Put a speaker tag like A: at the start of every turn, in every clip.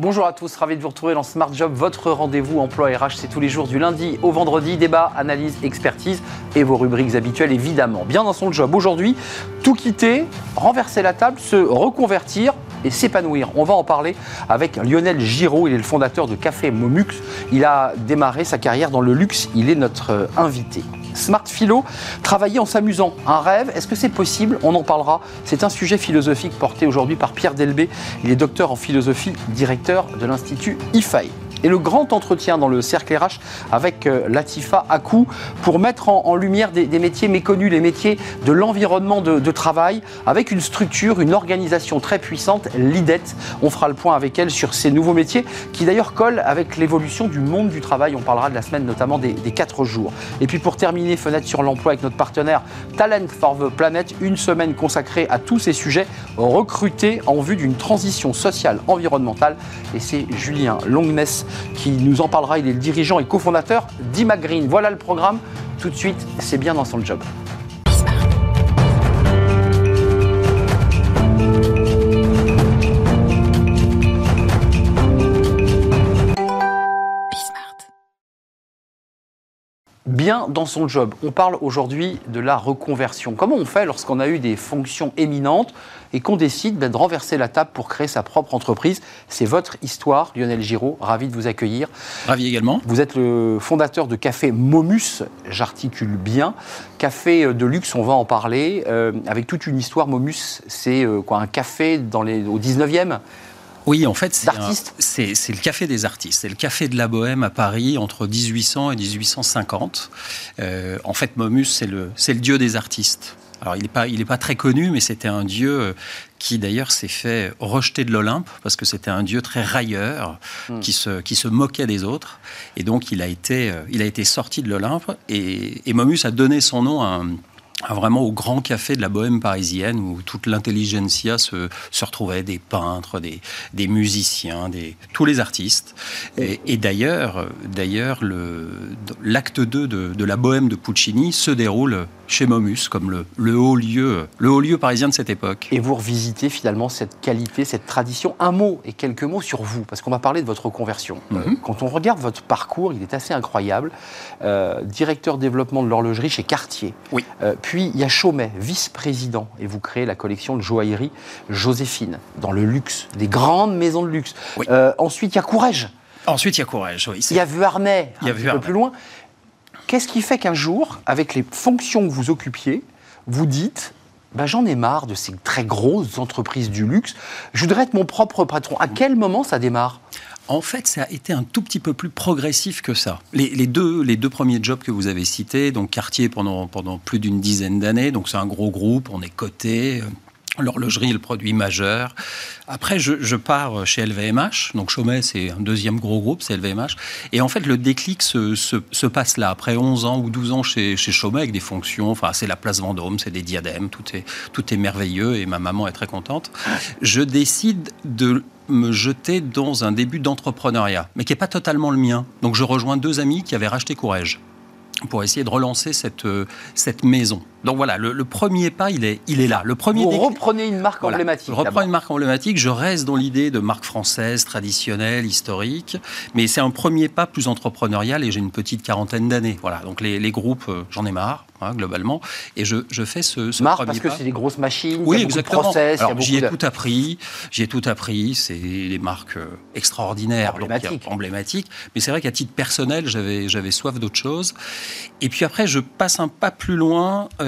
A: Bonjour à tous, ravi de vous retrouver dans Smart Job, votre rendez-vous emploi RH. C'est tous les jours du lundi au vendredi. Débat, analyse, expertise et vos rubriques habituelles évidemment. Bien dans son job aujourd'hui, tout quitter, renverser la table, se reconvertir et s'épanouir. On va en parler avec Lionel Giraud, il est le fondateur de Café Momux. Il a démarré sa carrière dans le luxe, il est notre invité. Smart Philo, travailler en s'amusant, un rêve, est-ce que c'est possible? On en parlera. C'est un sujet philosophique porté aujourd'hui par Pierre Delbé. Il est docteur en philosophie, directeur de l'Institut IFAI et le grand entretien dans le cercle RH avec euh, Latifa Akou pour mettre en, lumière des, métiers méconnus, les métiers de l'environnement de, travail, avec une structure, une organisation très puissante, l'IDET. On fera le point avec elle sur ces nouveaux métiers qui d'ailleurs collent avec l'évolution du monde du travail. On parlera de la semaine notamment des, des 4 jours. Et puis pour terminer, fenêtre sur l'emploi avec notre partenaire Talent for the Planet, une semaine consacrée à tous ces sujets recrutés en vue d'une transition sociale environnementale. Et c'est Julien Longness qui nous en parlera. Il est le dirigeant et cofondateur d'Imagreen. Voilà le programme. Tout de suite, c'est bien dans son job. Bien dans son job. On parle aujourd'hui de la reconversion. Comment on fait lorsqu'on a eu des fonctions éminentes et qu'on décide ben, de renverser la table pour créer sa propre entreprise? C'est votre histoire, Lionel Giraud. Ravi de vous accueillir.
B: Ravi également.
A: Vous êtes le fondateur de Café Momus, j'articule bien. Café de luxe, on va en parler, euh, avec toute une histoire. Momus, c'est euh, quoi un café dans les, au 19e
B: oui, en fait, c'est le café des artistes. C'est le café de la Bohème à Paris entre 1800 et 1850. Euh, en fait, Momus, c'est le, le dieu des artistes. Alors, il n'est pas, il pas très connu, mais c'était un dieu euh, qui d'ailleurs s'est fait rejeter de l'Olympe parce que c'était un dieu très railleur hmm. qui, se, qui se moquait des autres. Et donc, il a été, euh, il a été sorti de l'Olympe. Et, et Momus a donné son nom à un vraiment au grand café de la bohème parisienne où toute l'intelligentsia se, se, retrouvait, des peintres, des, des musiciens, des, tous les artistes. Et, et d'ailleurs, d'ailleurs l'acte 2 de, de, la bohème de Puccini se déroule chez Momus, comme le, le, haut lieu, le haut lieu parisien de cette époque.
A: Et vous revisitez finalement cette qualité, cette tradition. Un mot et quelques mots sur vous, parce qu'on va parler de votre conversion. Euh, mhm. quand on regarde votre parcours, il est assez incroyable. Euh, directeur développement de l'horlogerie chez Cartier.
B: Oui.
A: Euh, puis il y a Chaumet, vice-président, et vous créez la collection de joaillerie Joséphine, dans le luxe, des grandes maisons de luxe. ensuite, il y a Courrèges.
B: Ensuite, il y a Courrèges, oui.
A: Il y a Vuarnet, un, peu plus loin. Qu'est-ce qui fait qu'un jour, avec les fonctions que vous occupiez, vous dites ben, j'en ai marre de ces très grosses entreprises du luxe, je voudrais être mon propre patron. À quel moment ça démarre?
B: En fait, ça a été un tout petit peu plus progressif que ça. Les, deux, les deux premiers jobs que vous avez cités, donc Cartier pendant, pendant plus d'une dizaine d'années, donc c'est un gros groupe, on est coté, L'horlogerie est le produit majeur. Après, je, pars chez LVMH. Donc, Chaumet, c'est un deuxième gros groupe, c'est LVMH. Et en fait, le déclic se, passe là. Après 11 ans ou 12 ans chez, chez Chaumet, avec des fonctions, enfin, c'est la place Vendôme, c'est des diadèmes, tout est, tout est merveilleux et ma maman est très contente. Je décide de me jeter dans un début d'entrepreneuriat, mais qui n'est pas totalement le mien. Donc, je rejoins deux amis qui avaient racheté Courrèges pour essayer de relancer cette, euh, cette maison. Donc voilà, le, premier pas, il est, il est là. Le premier
A: Vous reprenez une marque emblématique.
B: Je reprends une marque emblématique, je reste dans l'idée de marque française, traditionnelle, historique, mais c'est un premier pas plus entrepreneurial et j'ai une petite quarantaine d'années. Voilà, donc les, les groupes, euh, j'en ai marre, hein, globalement, et je, je fais ce, ce
A: marque parce que c'est des grosses machines,
B: oui,
A: il y a
B: exactement.
A: beaucoup de process,
B: j'y ai tout appris, j'y ai tout appris, c'est des marques euh, extraordinaires, emblématiques, emblématiques mais c'est vrai qu'à titre personnel, j'avais, j'avais soif d'autre chose. Et puis après, je passe un pas plus loin. Euh,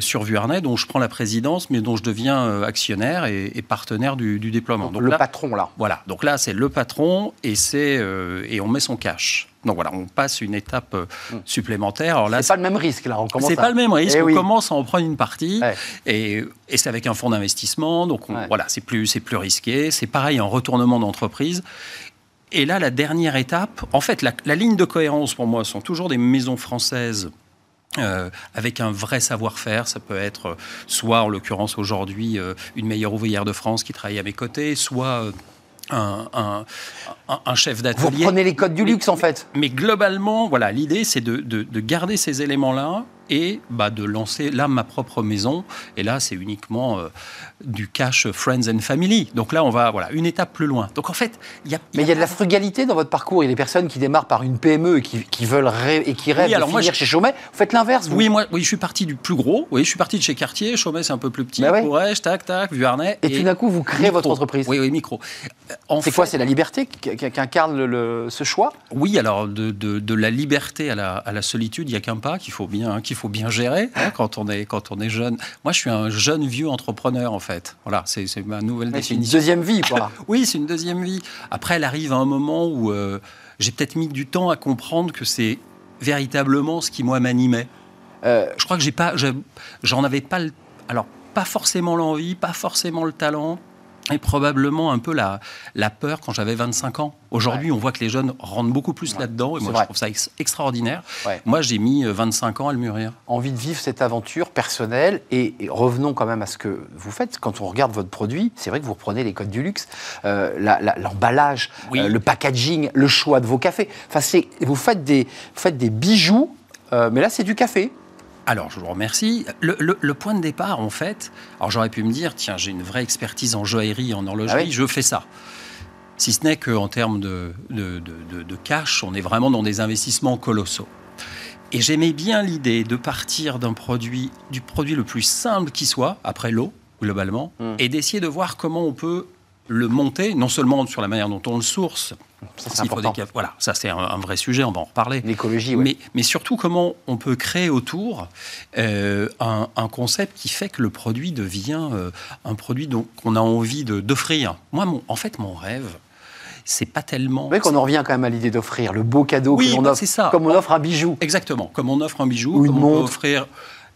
B: sur Vuarnet, dont je prends la présidence, mais dont je deviens euh, actionnaire et, partenaire du, déploiement.
A: Donc, le patron, là.
B: Voilà. Donc là, c'est le patron et, c'est, euh, et on met son cash. Donc voilà, on passe une étape hmm. supplémentaire.
A: Alors là, c'est pas le même risque là. On commence.
B: C'est pas le même risque. Eh on commence à en prendre une partie, et, et, c'est avec un fonds d'investissement. Donc voilà, c'est plus c'est plus risqué. C'est pareil en retournement d'entreprise. Et là, la dernière étape, en fait, la, la ligne de cohérence pour moi sont toujours des maisons françaises euh, avec un vrai savoir-faire. Ça peut être euh, soit, en l'occurrence aujourd'hui, euh, une meilleure ouvrière de France qui travaille à mes côtés, soit un, un, un, chef d'atelier.
A: Vous prenez les codes du luxe, en fait.
B: Mais globalement, voilà, l'idée, c'est de, de, de, garder ces éléments-là et bah, de lancer là ma propre maison. Et là, c'est uniquement euh, du cash friends and family. Donc là, on va voilà une étape plus loin. Donc en fait,
A: il y a. Mais il y a de la frugalité dans votre parcours. Il y a des personnes qui démarrent par une PME et qui, veulent et qui rêvent de finir moi, chez Chaumet. Vous faites l'inverse.
B: Oui, moi, oui, je suis parti du plus gros. Oui, je suis parti de chez Cartier. Chaumet, c'est un peu plus petit. Bah ouais. tac, tac, Vuarnet.
A: Et, et tout d'un coup, vous créez votre entreprise.
B: Oui, oui, micro.
A: C'est quoi C'est la liberté qu'incarne le, ce choix?
B: Oui, alors de, de, la liberté à la, à la solitude, il n'y a qu'un pas qu'il faut bien qu'il faut bien gérer hein, quand on est quand on est jeune. Moi, je suis un jeune vieux entrepreneur en fait. Voilà, c'est ma nouvelle définition.
A: C'est une deuxième vie, quoi.
B: oui, c'est une deuxième vie. Après, elle arrive à un moment où euh, j'ai peut-être mis du temps à comprendre que c'est véritablement ce qui moi m'animait. Euh, je crois que j'ai pas, j'en avais pas, alors pas forcément l'envie, pas forcément le talent et probablement un peu la, la peur quand j'avais 25 ans. Aujourd'hui, on voit que les jeunes rentrent beaucoup plus là-dedans, et moi je trouve ça extraordinaire. Moi, j'ai mis 25 euh, ans à le mûrir.
A: Envie de vivre cette aventure personnelle, et, revenons quand même à ce que vous faites. Quand on regarde votre produit, c'est vrai que vous reprenez les codes du luxe, euh, l'emballage, euh, le packaging, le choix de vos cafés. Enfin, vous faites des, vous faites des bijoux, mais là, c'est du café.
B: Alors, je vous remercie. Le, point de départ, en fait, alors j'aurais pu me dire, tiens, j'ai une vraie expertise en joaillerie, en horlogerie, ah je fais ça. Si ce n'est qu'en termes de, de, de, cash, on est vraiment dans des investissements colossaux. Et j'aimais bien l'idée de partir d'un produit, du produit le plus simple qui soit, après l'eau, globalement, hmm. et d'essayer de voir comment on peut le monter, non seulement sur la manière dont on le source,
A: ça, c'est
B: Voilà, ça c'est un, vrai sujet, on va en reparler.
A: L'écologie,
B: oui. Mais, mais, surtout comment on peut créer autour euh, un, concept qui fait que le produit devient euh, un produit qu'on a envie d'offrir. Moi, mon, en fait, mon rêve, c'est pas tellement.
A: Vous qu'on en revient quand même à l'idée d'offrir le beau cadeau que l'on
B: bah,
A: offre,
B: ça.
A: comme on offre un bijou.
B: Exactement, comme on offre un bijou, comme on peut offrir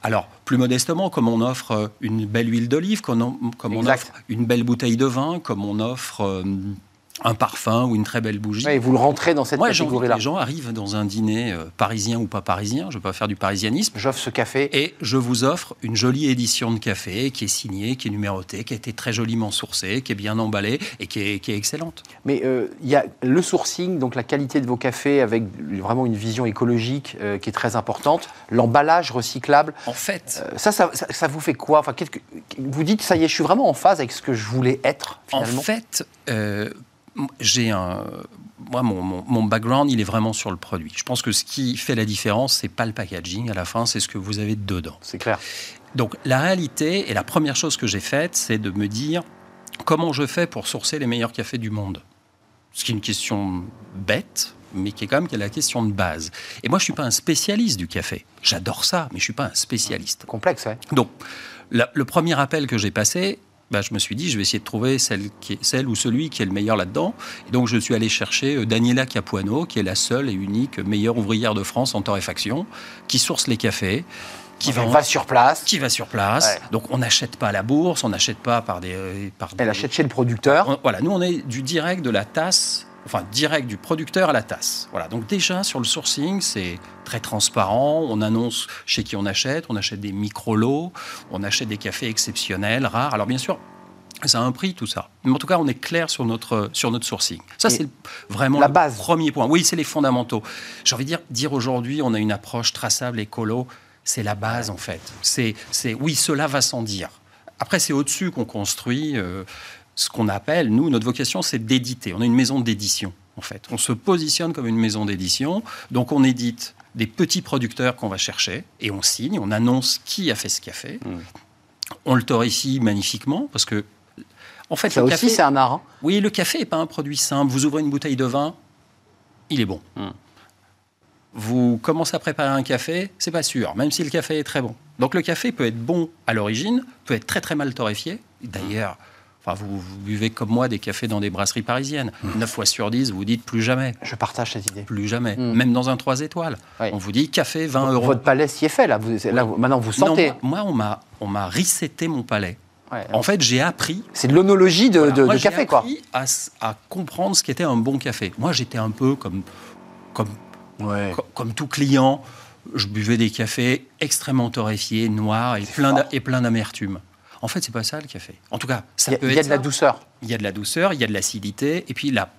B: alors, plus modestement, comme on offre euh, une belle huile d'olive, comme, on, offre une belle bouteille de vin, comme on offre euh, un parfum ou une très belle bougie.
A: et vous le rentrez dans cette
B: catégorie-là. Les gens arrivent dans un dîner euh, parisien ou pas parisien, je ne vais pas faire du parisianisme.
A: J'offre ce café.
B: Et je vous offre une jolie édition de café qui est signée, qui est numérotée, qui a été très joliment sourcée, qui est bien emballée et qui est, excellente.
A: Mais euh, il y a le sourcing, donc la qualité de vos cafés avec vraiment une vision écologique euh, qui est très importante, l'emballage recyclable.
B: En fait.
A: ça, ça, vous fait quoi? Enfin, Vous dites, ça y est, je suis vraiment en phase avec ce que je voulais être finalement
B: En fait, j'ai un. Moi, mon, background, il est vraiment sur le produit. Je pense que ce qui fait la différence, c'est pas le packaging. À la fin, c'est ce que vous avez dedans.
A: C'est clair.
B: Donc, la réalité, et la première chose que j'ai faite, c'est de me dire comment je fais pour sourcer les meilleurs cafés du monde? Ce qui est une question bête, mais qui est quand même la question de base. Et moi, je suis pas un spécialiste du café. J'adore ça, mais je suis pas un spécialiste.
A: Complexe, oui.
B: Donc, le premier appel que j'ai passé, bah, je me suis dit, je vais essayer de trouver celle, qui est, celle ou celui qui est le meilleur là-dedans. Et donc, je suis allé chercher euh, Daniela Capuano, qui est la seule et unique meilleure ouvrière de France en torréfaction, qui source les cafés.
A: Qui va, sur place.
B: Qui va sur place. Donc, on n'achète pas à la bourse, on n'achète pas par des, euh, par
A: Elle achète chez le producteur.
B: voilà, nous, on est du direct de la tasse enfin direct du producteur à la tasse. Voilà. Donc déjà sur le sourcing, c'est très transparent. On annonce chez qui on achète. On achète des micro-lots. On achète des cafés exceptionnels, rares. Alors bien sûr, ça a un prix tout ça. Mais en tout cas, on est clair sur notre, sur notre sourcing. Ça, c'est vraiment
A: la base.
B: le premier point. Oui, c'est les fondamentaux. J'ai envie de dire, dire aujourd'hui, on a une approche traçable, écolo, c'est la base en fait. C'est, oui, cela va sans dire. Après, c'est au-dessus qu'on construit. Euh, ce qu'on appelle, nous, notre vocation, c'est d'éditer. On est une maison d'édition, en fait. On se positionne comme une maison d'édition. Donc, on édite des petits producteurs qu'on va chercher et on signe, on annonce qui a fait ce café. Mmh. On le torréfie magnifiquement parce que,
A: en fait, ça aussi, c'est un art. Hein.
B: Oui, le café n'est pas un produit simple. Vous ouvrez une bouteille de vin, il est bon. Mmh. Vous commencez à préparer un café, c'est pas sûr, même si le café est très bon. Donc le café peut être bon à l'origine, peut être très très mal torréfié. D'ailleurs, vous, buvez comme moi des cafés dans des brasseries parisiennes. Mmh. 9 fois sur 10, vous dites plus jamais.
A: Je partage cette idée.
B: Plus jamais. Mmh. Même dans un 3 étoiles. On vous dit café, 20 euros.
A: Votre palais s'y est fait, là. Vous, là maintenant, vous sentez.
B: moi, on m'a, on m'a reseté mon palais. en fait, j'ai appris.
A: C'est de l'onologie de, de, café, quoi.
B: J'ai appris à, comprendre ce qu'était un bon café. Moi, j'étais un peu comme, comme, comme, tout client. Je buvais des cafés extrêmement torréfiés, noirs et plein, et plein d'amertume. En fait, c'est pas ça le café. En tout cas, ça
A: il y a,
B: peut
A: y a de la douceur.
B: Il y a de la douceur, il y a de l'acidité, et puis la,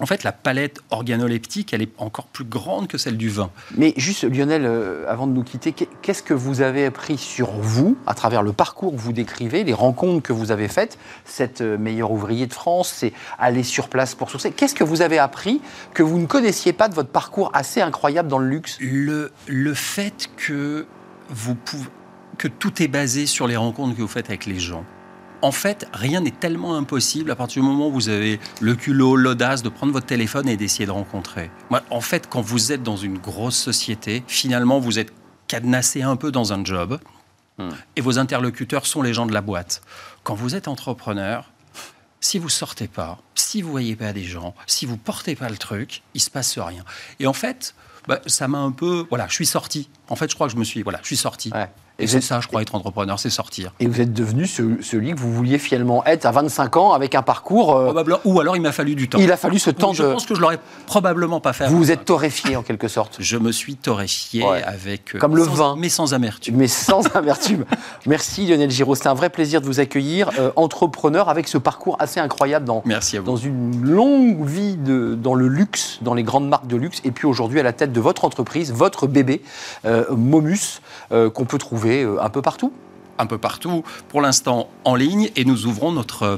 B: en fait, la palette organoleptique, elle est encore plus grande que celle du vin.
A: Mais juste, Lionel, euh, avant de nous quitter, qu'est-ce que vous avez appris sur vous, à travers le parcours que vous décrivez, les rencontres que vous avez faites Cette euh, meilleure ouvrier de France, c'est aller sur place pour sourcer. Qu'est-ce que vous avez appris que vous ne connaissiez pas de votre parcours assez incroyable dans le luxe?
B: Le, le fait que, vous pouvez, que tout est basé sur les rencontres que vous faites avec les gens en fait, rien n'est tellement impossible à partir du moment où vous avez le culot, l'audace de prendre votre téléphone et d'essayer de rencontrer. en fait, quand vous êtes dans une grosse société, finalement, vous êtes cadenassé un peu dans un job hmm. et vos interlocuteurs sont les gens de la boîte. Quand vous êtes entrepreneur, si vous sortez pas, si vous voyez pas des gens, si vous portez pas le truc, il se passe rien. Et en fait, bah, ça m'a un peu, voilà, je suis sorti. En fait, je crois que je me suis, voilà, je suis sorti. Et, c'est ça, je crois, être entrepreneur, c'est sortir.
A: Et vous êtes devenu celui que vous vouliez finalement être à 25 ans avec un parcours.
B: Euh, Probablement, ou alors il m'a fallu du temps.
A: Il a fallu ce temps
B: je
A: de.
B: Je pense que je l'aurais probablement pas fait.
A: Vous vous êtes torréfié en quelque sorte.
B: Je me suis torréfié avec.
A: Euh, Comme le vin.
B: Mais sans amertume.
A: Mais sans amertume. Merci Lionel Giraud, c'était un vrai plaisir de vous accueillir. Euh, entrepreneur avec ce parcours assez incroyable dans,
B: Merci
A: dans une longue vie de, dans le luxe, dans les grandes marques de luxe, et puis aujourd'hui à la tête de votre entreprise, votre bébé, Momus, qu'on peut trouver un peu partout
B: un peu partout, pour l'instant en ligne, et nous ouvrons notre euh,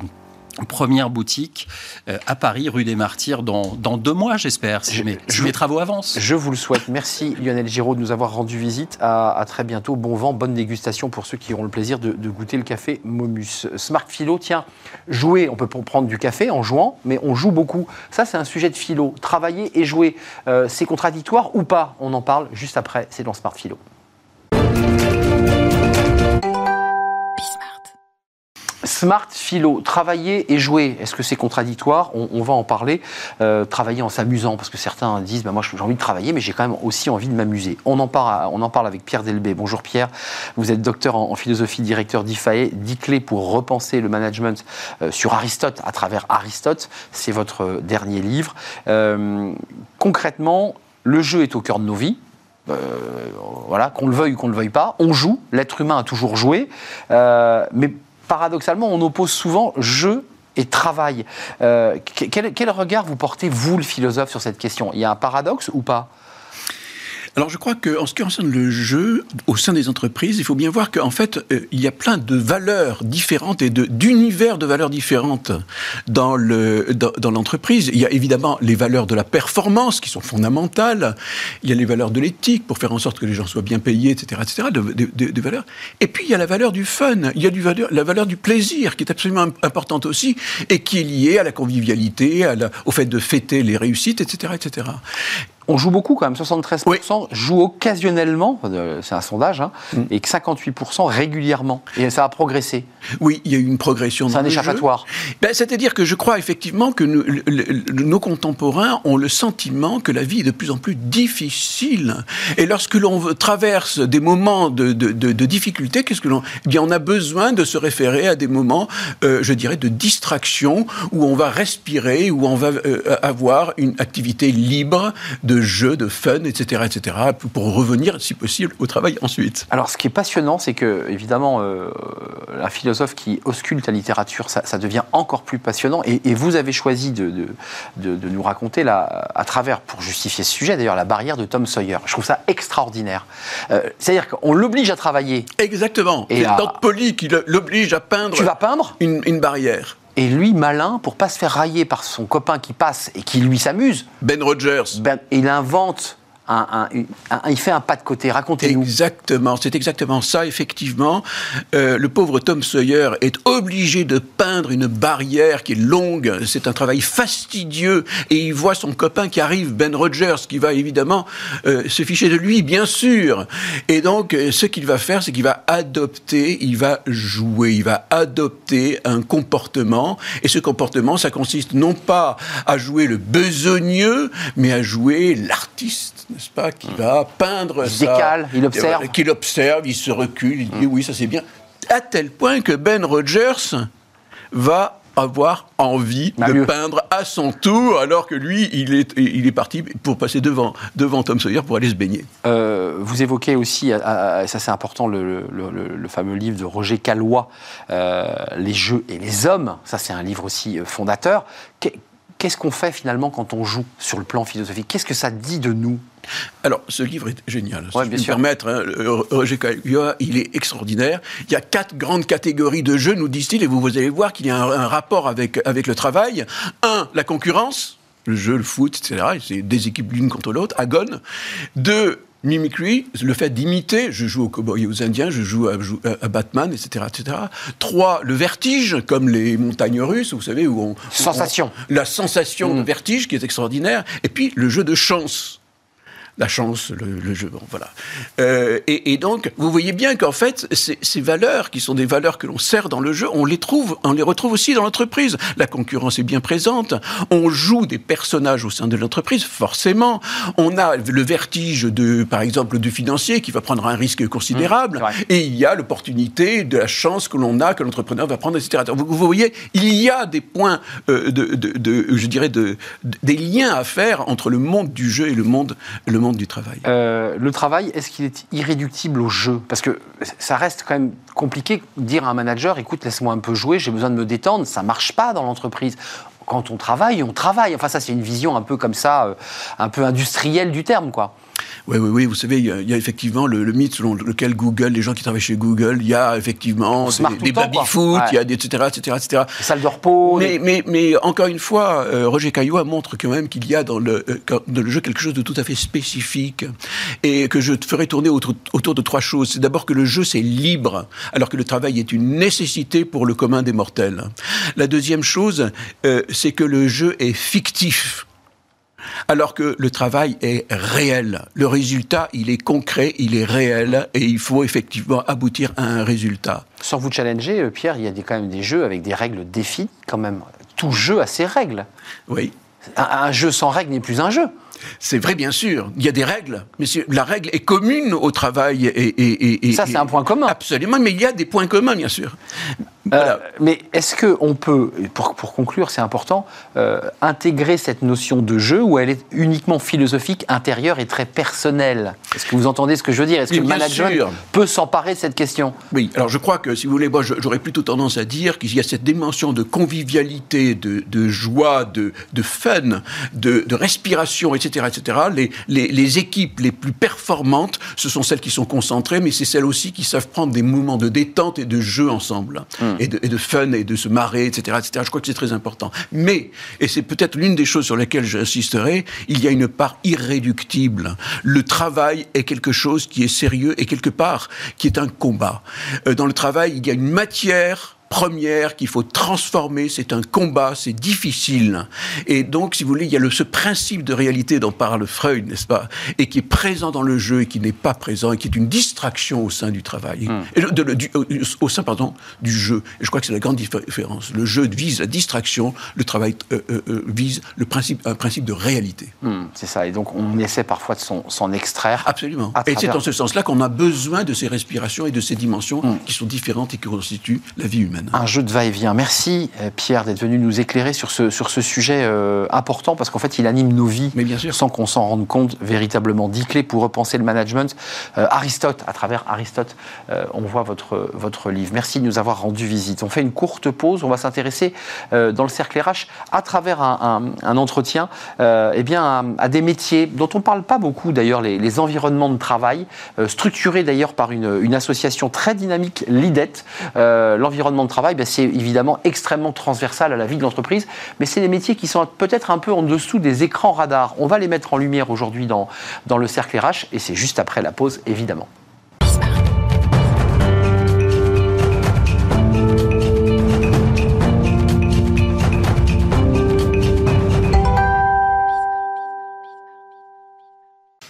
B: première boutique euh, à Paris, rue des Martyrs, dans, dans deux mois, j'espère, si je, mes, travaux avancent.
A: Je vous le souhaite. Merci Lionel Giraud de nous avoir rendu visite. À, très bientôt. Bon vent, bonne dégustation pour ceux qui auront le plaisir de, goûter le café Momus. Smart Philo, tiens, jouer, on peut prendre du café en jouant, mais on joue beaucoup. Ça, c'est un sujet de philo. Travailler et jouer, euh, c'est contradictoire ou pas? On en parle juste après, c'est dans Smart Philo. Smart philo, travailler et jouer, est-ce que c'est contradictoire on, va en parler. Euh, travailler en s'amusant, parce que certains disent, bah, moi j'ai envie de travailler, mais j'ai quand même aussi envie de m'amuser. On, en parle, avec Pierre Delbé. Bonjour Pierre, vous êtes docteur en, philosophie, directeur d'IFAE, 10 clés pour repenser le management euh, sur Aristote, à travers Aristote. C'est votre dernier livre. Euh, concrètement, le jeu est au cœur de nos vies. voilà, qu'on le veuille ou qu'on ne le veuille pas, on joue, l'être humain a toujours joué, mais paradoxalement, on oppose souvent jeu et travail. Euh, quel, quel, regard vous portez, vous, le philosophe, sur cette question? Il y a un paradoxe ou pas?
C: Alors je crois qu'en ce qui concerne le jeu, au sein des entreprises, il faut bien voir qu'en fait, euh, il y a plein de valeurs différentes et d'univers de, valeurs différentes dans l'entreprise. Dans, il y a évidemment les valeurs de la performance qui sont fondamentales. Il y a les valeurs de l'éthique pour faire en sorte que les gens soient bien payés, etc., etc. Valeurs. Et puis il y a la valeur du fun. Il y a du la valeur du plaisir qui est absolument importante aussi et qui est liée à la convivialité, au fait de fêter les réussites, etc., etc.
A: On joue beaucoup quand même, 73% jouent occasionnellement, euh, c'est un sondage, hein, mm. et 58% régulièrement. Et ça a progressé.
C: Oui, il y a eu une progression.
A: C'est un échappatoire.
C: Ben, C'est-à-dire que je crois effectivement que nos contemporains ont le sentiment que la vie est de plus en plus difficile. Et lorsque l'on traverse des moments de, de, difficulté, qu'est-ce que l'on... Eh bien, on a besoin de se référer à des moments, euh, je dirais, de distraction, où on va respirer, où on va euh, avoir une activité libre de jeux, de fun, etc., etc., pour revenir, si possible, au travail ensuite.
A: Alors, ce qui est passionnant, c'est que, évidemment, euh, un philosophe qui ausculte la littérature, ça, devient encore plus passionnant. Et, vous avez choisi de, de, nous raconter, là, à travers, pour justifier ce sujet, d'ailleurs, la barrière de Tom Sawyer. Je trouve ça extraordinaire. Euh, c'est-à-dire qu'on l'oblige à travailler.
C: Exactement. Et c'est à... Poli qui l'oblige à peindre.
A: Tu vas peindre?
C: une, une barrière.
A: Et lui, malin, pour pas se faire railler par son copain qui passe et qui lui s'amuse.
C: Ben Rogers.
A: Ben, il invente il fait un pas de côté. Racontez-nous.
C: Exactement, c'est exactement ça, effectivement. Euh, le pauvre Tom Sawyer est obligé de peindre une barrière qui est longue. C'est un travail fastidieux. Et il voit son copain qui arrive, Ben Rogers, qui va évidemment euh, se ficher de lui, bien sûr. Et donc, euh, ce qu'il va faire, c'est qu'il va adopter, il va jouer, il va adopter un comportement. Et ce comportement, ça consiste non pas à jouer le besogneux, mais à jouer l'artiste n'est-ce pas, qui va peindre
A: il Décale, il observe.
C: Qu'il observe, il se recule, il dit oui, ça c'est bien. À tel point que Ben Rogers va avoir envie de peindre à son tour, alors que lui, il est, il est parti pour passer devant, devant Tom Sawyer pour aller se baigner.
A: Euh, vous évoquez aussi, ça c'est important, le, le, fameux livre de Roger Calois, euh, Les jeux et les hommes. Ça c'est un livre aussi euh, fondateur Qu'est-ce qu'on fait finalement quand on joue sur le plan philosophique? Qu'est-ce que ça dit de nous?
C: Alors, ce livre est génial.
A: Si je me
C: permettre, hein, Roger Caillois, il est extraordinaire. Il y a quatre grandes catégories de jeux, nous disent-ils, et vous, vous allez voir qu'il y a un, rapport avec, avec le travail. Un, la concurrence, le jeu, le foot, etc. C'est des équipes l'une contre l'autre, agone. Deux, mimicry, le fait d'imiter, je joue aux cowboys et aux indiens, je joue à, Batman, etc., etc. Trois, le vertige, comme les montagnes russes, vous savez, où on...
A: Sensation.
C: la sensation de mm. vertige qui est extraordinaire. Et puis, le jeu de chance la chance, le, jeu. Bon, voilà. Euh, et, donc, vous voyez bien qu'en fait, ces, valeurs, qui sont des valeurs que l'on sert dans le jeu, on les trouve, on les retrouve aussi dans l'entreprise. La concurrence est bien présente. On joue des personnages au sein de l'entreprise, forcément. On a le vertige de, par exemple, du financier qui va prendre un risque considérable. Mmh, et il y a l'opportunité de la chance que l'on a, que l'entrepreneur va prendre, etc. vous, vous, voyez, il y a des points, euh, de, de, je dirais, de, des liens à faire entre le monde du jeu et le monde, le monde du travail.
A: Euh, le travail, est-ce qu'il est irréductible au jeu? Parce que ça reste quand même compliqué de dire à un manager, écoute, laisse-moi un peu jouer, j'ai besoin de me détendre. Ça marche pas dans l'entreprise. Quand on travaille, on travaille. Enfin, ça, c'est une vision un peu comme ça, euh, un peu industrielle du terme, quoi.
C: Oui, oui, oui. Vous savez, il y, a, effectivement le, mythe selon lequel Google, les gens qui travaillent chez Google, il y a effectivement des, baby-foot, il y a des etc., etc., etc.
A: Des salles de repos.
C: Mais, mais, mais, encore une fois, euh, Roger Caillois montre quand même qu'il y a dans le, euh, dans le jeu quelque chose de tout à fait spécifique et que je ferai tourner autour, autour de trois choses. C'est d'abord que le jeu, c'est libre, alors que le travail est une nécessité pour le commun des mortels. La deuxième chose, euh, c'est que le jeu est fictif alors que le travail est réel. Le résultat, il est concret, il est réel, et il faut effectivement aboutir à un résultat.
A: Sans vous challenger, euh, Pierre, il y a quand même des jeux avec des règles définies, quand même. Tout jeu a ses règles.
C: Oui.
A: un jeu sans règles n'est plus un jeu.
C: C'est vrai, bien sûr. Il y a des règles. Mais la règle est commune au travail. Et,
A: ça, c'est un point commun.
C: Absolument, mais il y a des points communs, bien sûr.
A: Euh, mais est-ce qu'on peut, pour, conclure, c'est important, euh, intégrer cette notion de jeu où elle est uniquement philosophique, intérieure et très personnelle? Est-ce que vous entendez ce que je veux dire? Est-ce que le management peut s'emparer de cette question?
C: Oui, alors je crois que, si vous voulez, moi j'aurais plutôt tendance à dire qu'il y a cette dimension de convivialité, de, joie, de, fun, de, respiration, etc. etc. Les, les, équipes les plus performantes, ce sont celles qui sont concentrées, mais c'est celles aussi qui savent prendre des moments de détente et de jeu ensemble. Hum et, de, fun et de se marrer, etc., etc. Je crois que c'est très important. Mais, et c'est peut-être l'une des choses sur lesquelles j'insisterai, il y a une part irréductible. Le travail est quelque chose qui est sérieux et quelque part qui est un combat. Euh, dans le travail, il y a une matière première qu'il faut transformer. C'est un combat, c'est difficile. Et donc, si vous voulez, il y a le, ce principe de réalité dont parle Freud, n'est-ce pas Et qui est présent dans le jeu et qui n'est pas présent et qui est une distraction au sein du travail. Hmm. Et du, au sein, pardon, du jeu. Et je crois que c'est la grande différence. Le jeu vise la distraction, le travail euh, euh, euh, vise le principe, un principe de réalité.
A: Hmm, c'est ça. Et donc, on essaie parfois de s'en extraire.
C: Absolument. Et c'est dans ce sens-là qu'on a besoin de ces respirations et de ces dimensions hmm. qui sont différentes et qui constituent la vie humaine.
A: Un jeu de va-et-vient. Merci euh, Pierre d'être venu nous éclairer sur ce, sur ce sujet euh, important parce qu'en fait il anime nos vies
C: Mais bien sûr.
A: sans qu'on s'en rende compte véritablement. Dix clés pour repenser le management. Euh, Aristote, à travers Aristote, on voit votre, votre livre. Merci de nous avoir rendu visite. On fait une courte pause. On va s'intéresser dans le cercle RH à travers un, un, entretien eh bien, à, des métiers dont on ne parle pas beaucoup d'ailleurs, les, les, environnements de travail, structurés d'ailleurs par une, une, association très dynamique, l'IDET, l'environnement de travail, ben, c'est évidemment extrêmement transversal à la vie de l'entreprise, mais c'est des métiers qui sont peut-être un peu en dessous des écrans radars. On va les mettre en lumière aujourd'hui dans, dans le cercle RH, et c'est juste après la pause, évidemment.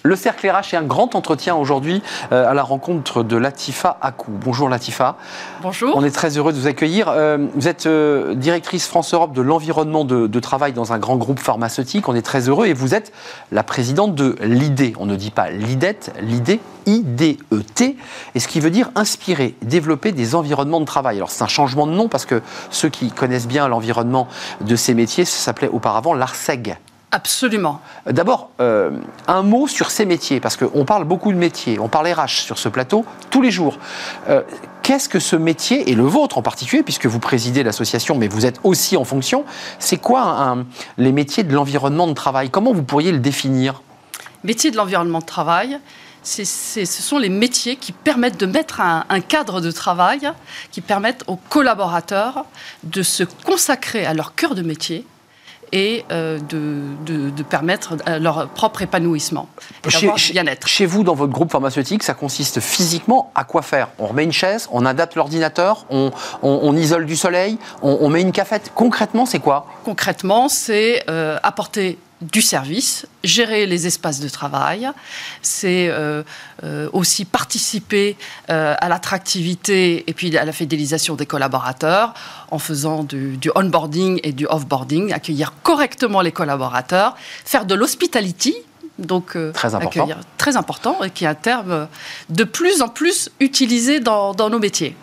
A: Le Cercle RH est un grand entretien aujourd'hui euh, à la rencontre de Latifa Akou. Bonjour Latifa.
D: Bonjour.
A: On est très heureux de vous accueillir. Euh, vous êtes euh, directrice France-Europe de l'environnement de, travail dans un grand groupe pharmaceutique. On est très heureux et vous êtes la présidente de l'IDE. On ne dit pas l'IDET, l'IDE, I-D-E-T, et ce qui veut dire inspirer, développer des environnements de travail. Alors c'est un changement de nom parce que ceux qui connaissent bien l'environnement de ces métiers, ça s'appelait auparavant l'ARSEG.
D: Absolument.
A: D'abord, euh, un mot sur ces métiers, parce qu'on parle beaucoup de métiers, on parle RH sur ce plateau tous les jours. Euh, qu'est-ce que ce métier, et le vôtre en particulier, puisque vous présidez l'association, mais vous êtes aussi en fonction, c'est quoi les métiers de l'environnement de travail? Comment vous pourriez le définir?
D: Métier de l'environnement de travail, ce sont les métiers qui permettent de mettre un, cadre de travail, qui permettent aux collaborateurs de se consacrer à leur cœur de métier et euh, de, permettre euh, leur propre épanouissement.
A: Chez, bien-être. Chez vous, dans votre groupe pharmaceutique, ça consiste physiquement à quoi faire? On remet une chaise, on adapte l'ordinateur, on, isole du soleil, on, met une cafette. Concrètement, c'est quoi?
D: Concrètement, c'est euh, apporter du service, gérer les espaces de travail, c'est euh, euh, aussi participer euh, à l'attractivité et puis à la fidélisation des collaborateurs en faisant du, onboarding et du offboarding, accueillir correctement les collaborateurs, faire de l'hospitality, donc
A: très important.
D: très important et qui est un terme de plus en plus utilisé dans nos métiers.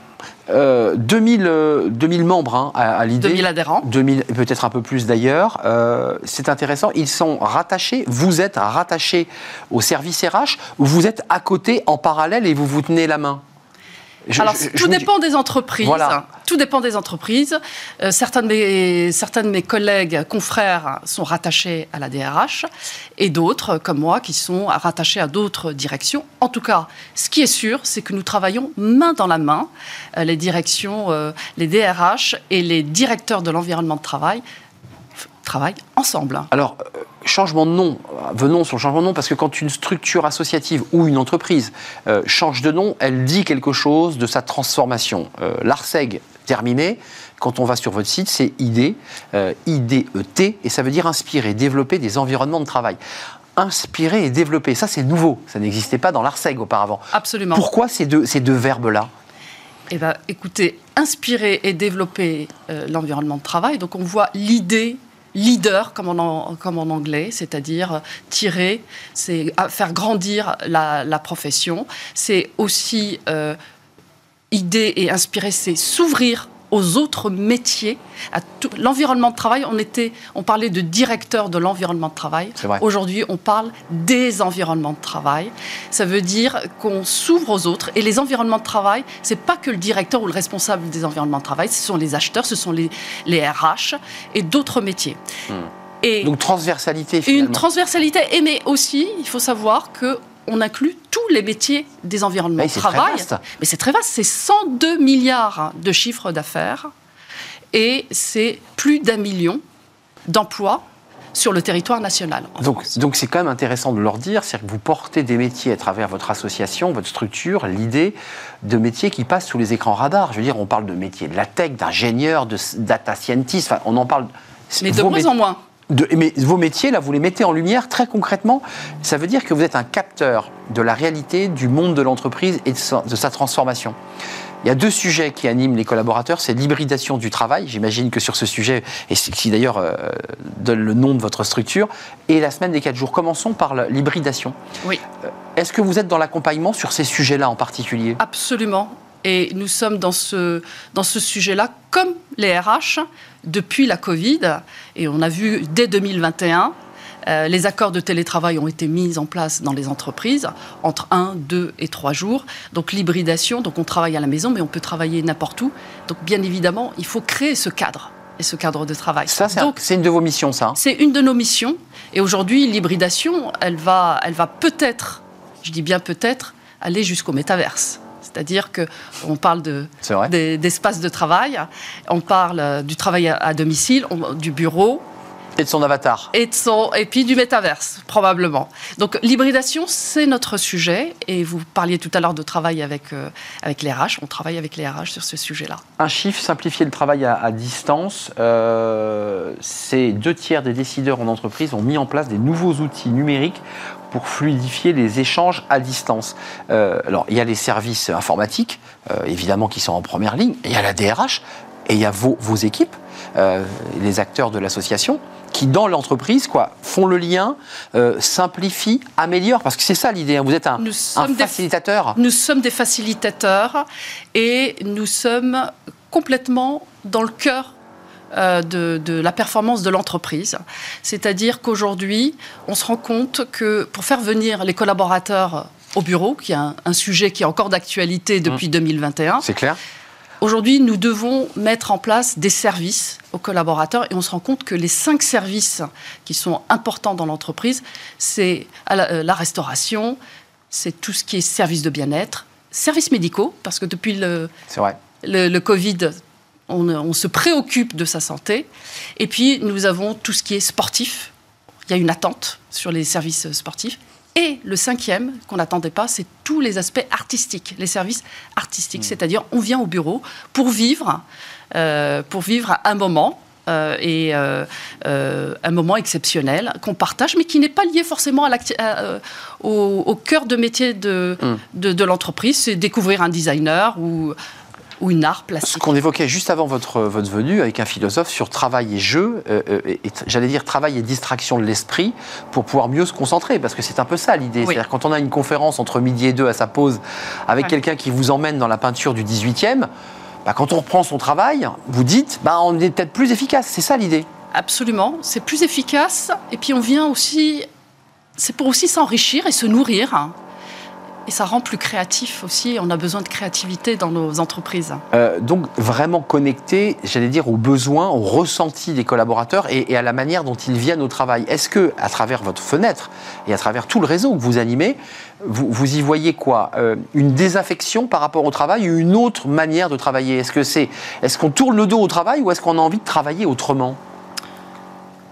A: 2000, euh, 2000, euh, membres hein, à, l'idée.
D: 2000 adhérents.
A: 2000, peut-être un peu plus d'ailleurs. Euh, c'est intéressant. Ils sont rattachés, vous êtes rattachés au service RH ou vous êtes à côté en parallèle et vous vous tenez la main
D: alors, tout dépend des entreprises. Tout dépend des entreprises. Euh, certains, de mes, certains de mes collègues, confrères, sont rattachés à la DRH et d'autres, comme moi, qui sont rattachés à d'autres directions. En tout cas, ce qui est sûr, c'est que nous travaillons main dans la main, euh, les directions, euh, les DRH et les directeurs de l'environnement de travail travaillent ensemble.
A: Alors, euh, changement de nom, venons sur le changement de nom, parce que quand une structure associative ou une entreprise euh, change de nom, elle dit quelque chose de sa transformation. Euh, L'ARSEG, terminé, quand on va sur votre site, c'est ID, I-D-E-T, et ça veut dire inspirer, développer des environnements de travail inspirer et développer. Ça, c'est nouveau. Ça n'existait pas dans l'ARSEG auparavant.
D: Absolument.
A: Pourquoi ces deux, ces deux verbes-là?
D: Eh bien, écoutez, inspirer et développer l'environnement de travail. Donc, on voit l'idée leader, comme en, anglais, c'est-à-dire tirer, c'est faire grandir la, profession. C'est aussi euh, idée et inspirer, c'est s'ouvrir aux autres métiers, à l'environnement de travail. On était, on parlait de directeur de l'environnement de travail. Aujourd'hui, on parle des environnements de travail. Ça veut dire qu'on s'ouvre aux autres. Et les environnements de travail, c'est pas que le directeur ou le responsable des environnements de travail. Ce sont les acheteurs, ce sont les, les RH et d'autres métiers.
A: Hmm. Et Donc transversalité. Finalement.
D: Une transversalité, et mais aussi, il faut savoir que on inclut tous les métiers des environnements de travail. Mais c'est très vaste, c'est 102 milliards de chiffres d'affaires et c'est plus d'un million d'emplois sur le territoire national.
A: Donc, donc c'est quand même intéressant de leur dire, c'est que vous portez des métiers à travers votre association, votre structure, l'idée de métiers qui passent sous les écrans radars. Je veux dire, on parle de métiers de la tech, d'ingénieur, de data scientist, enfin, on en parle.
D: Mais de moins en moins
A: mais vos métiers, là, vous les mettez en lumière très concrètement. Ça veut dire que vous êtes un capteur de la réalité du monde de l'entreprise et de sa, transformation. Il y a deux sujets qui animent les collaborateurs, c'est l'hybridation du travail, j'imagine que sur ce sujet, et qui d'ailleurs euh, donne le nom de votre structure, et la semaine des quatre jours. Commençons par l'hybridation.
D: Oui.
A: Euh, est-ce que vous êtes dans l'accompagnement sur ces sujets-là en particulier?
D: Absolument. Et nous sommes dans ce, dans ce sujet-là, comme les RH, depuis la Covid. Et on a vu dès 2021, euh, les accords de télétravail ont été mis en place dans les entreprises entre 1, 2 et 3 jours. Donc l'hybridation, donc on travaille à la maison, mais on peut travailler n'importe où. Donc bien évidemment, il faut créer ce cadre et ce cadre de travail.
A: Ça, c'est une de vos missions, ça hein?
D: C'est une de nos missions. Et aujourd'hui, l'hybridation, elle va, elle va peut-être, je dis bien peut-être, aller jusqu'au métaverse. C'est-à-dire qu'on parle d'espace de, travail, on parle euh, du travail à, domicile, du bureau,
A: et de son avatar.
D: Et, de son, et puis du métaverse, probablement. Donc l'hybridation, c'est notre sujet. Et vous parliez tout à l'heure de travail avec, euh, avec les RH. On travaille avec les RH sur ce sujet-là.
A: Un chiffre, simplifier le travail à, distance. Euh, c'est deux tiers des décideurs en entreprise ont mis en place des nouveaux outils numériques pour fluidifier les échanges à distance. Euh, alors, il y a les services informatiques, euh, évidemment, qui sont en première ligne. Il y a la DRH et il y a vos, vos équipes, les acteurs de l'association, qui, dans l'entreprise, quoi, font le lien, simplifient, améliorent. Parce que c'est ça l'idée. Hein. Vous êtes un, un facilitateur.
D: nous sommes des facilitateurs et nous sommes complètement dans le cœur euh, de, la performance de l'entreprise. C'est-à-dire qu'aujourd'hui, on se rend compte que pour faire venir les collaborateurs au bureau, qui est un, sujet qui est encore d'actualité depuis 2021.
A: Mmh. C'est clair.
D: Aujourd'hui, nous devons mettre en place des services aux collaborateurs et on se rend compte que les cinq services qui sont importants dans l'entreprise, c'est la, euh, la restauration, c'est tout ce qui est services de bien-être, services médicaux, parce que depuis le, le, le, Covid, on, on, se préoccupe de sa santé. Et puis, nous avons tout ce qui est sportif. Il y a une attente sur les services sportifs. Et le cinquième, qu'on n'attendait pas, c'est tous les aspects artistiques, les services artistiques. Mmh. C'est-à-dire, on vient au bureau pour vivre, euh, pour vivre un moment. Euh, et euh, un moment exceptionnel qu'on partage, mais qui n'est pas lié forcément à au, au, cœur de métier de, mmh. de, de l'entreprise. C'est découvrir un designer ou ou une art plastique.
A: Ce qu'on évoquait juste avant votre, votre venue avec un philosophe sur travail et jeu, euh, euh, j'allais dire travail et distraction de l'esprit pour pouvoir mieux se concentrer, parce que c'est un peu ça l'idée. C'est-à-dire quand on a une conférence entre midi et deux à sa pause avec quelqu'un qui vous emmène dans la peinture du 18e, bah, quand on reprend son travail, vous dites, bah, on est peut-être plus efficace. C'est ça l'idée?
D: Absolument, c'est plus efficace. Et puis on vient aussi, c'est pour aussi s'enrichir et se nourrir et ça rend plus créatif aussi. On a besoin de créativité dans nos entreprises.
A: Euh, donc vraiment connecté, j'allais dire, aux besoins, aux ressentis des collaborateurs et, à la manière dont ils viennent au travail. Est-ce que, à travers votre fenêtre et à travers tout le réseau que vous animez, vous, vous y voyez quoi? Euh, Une désaffection par rapport au travail ou une autre manière de travailler? Est-ce que c'est, est-ce qu'on tourne le dos au travail ou est-ce qu'on a envie de travailler autrement?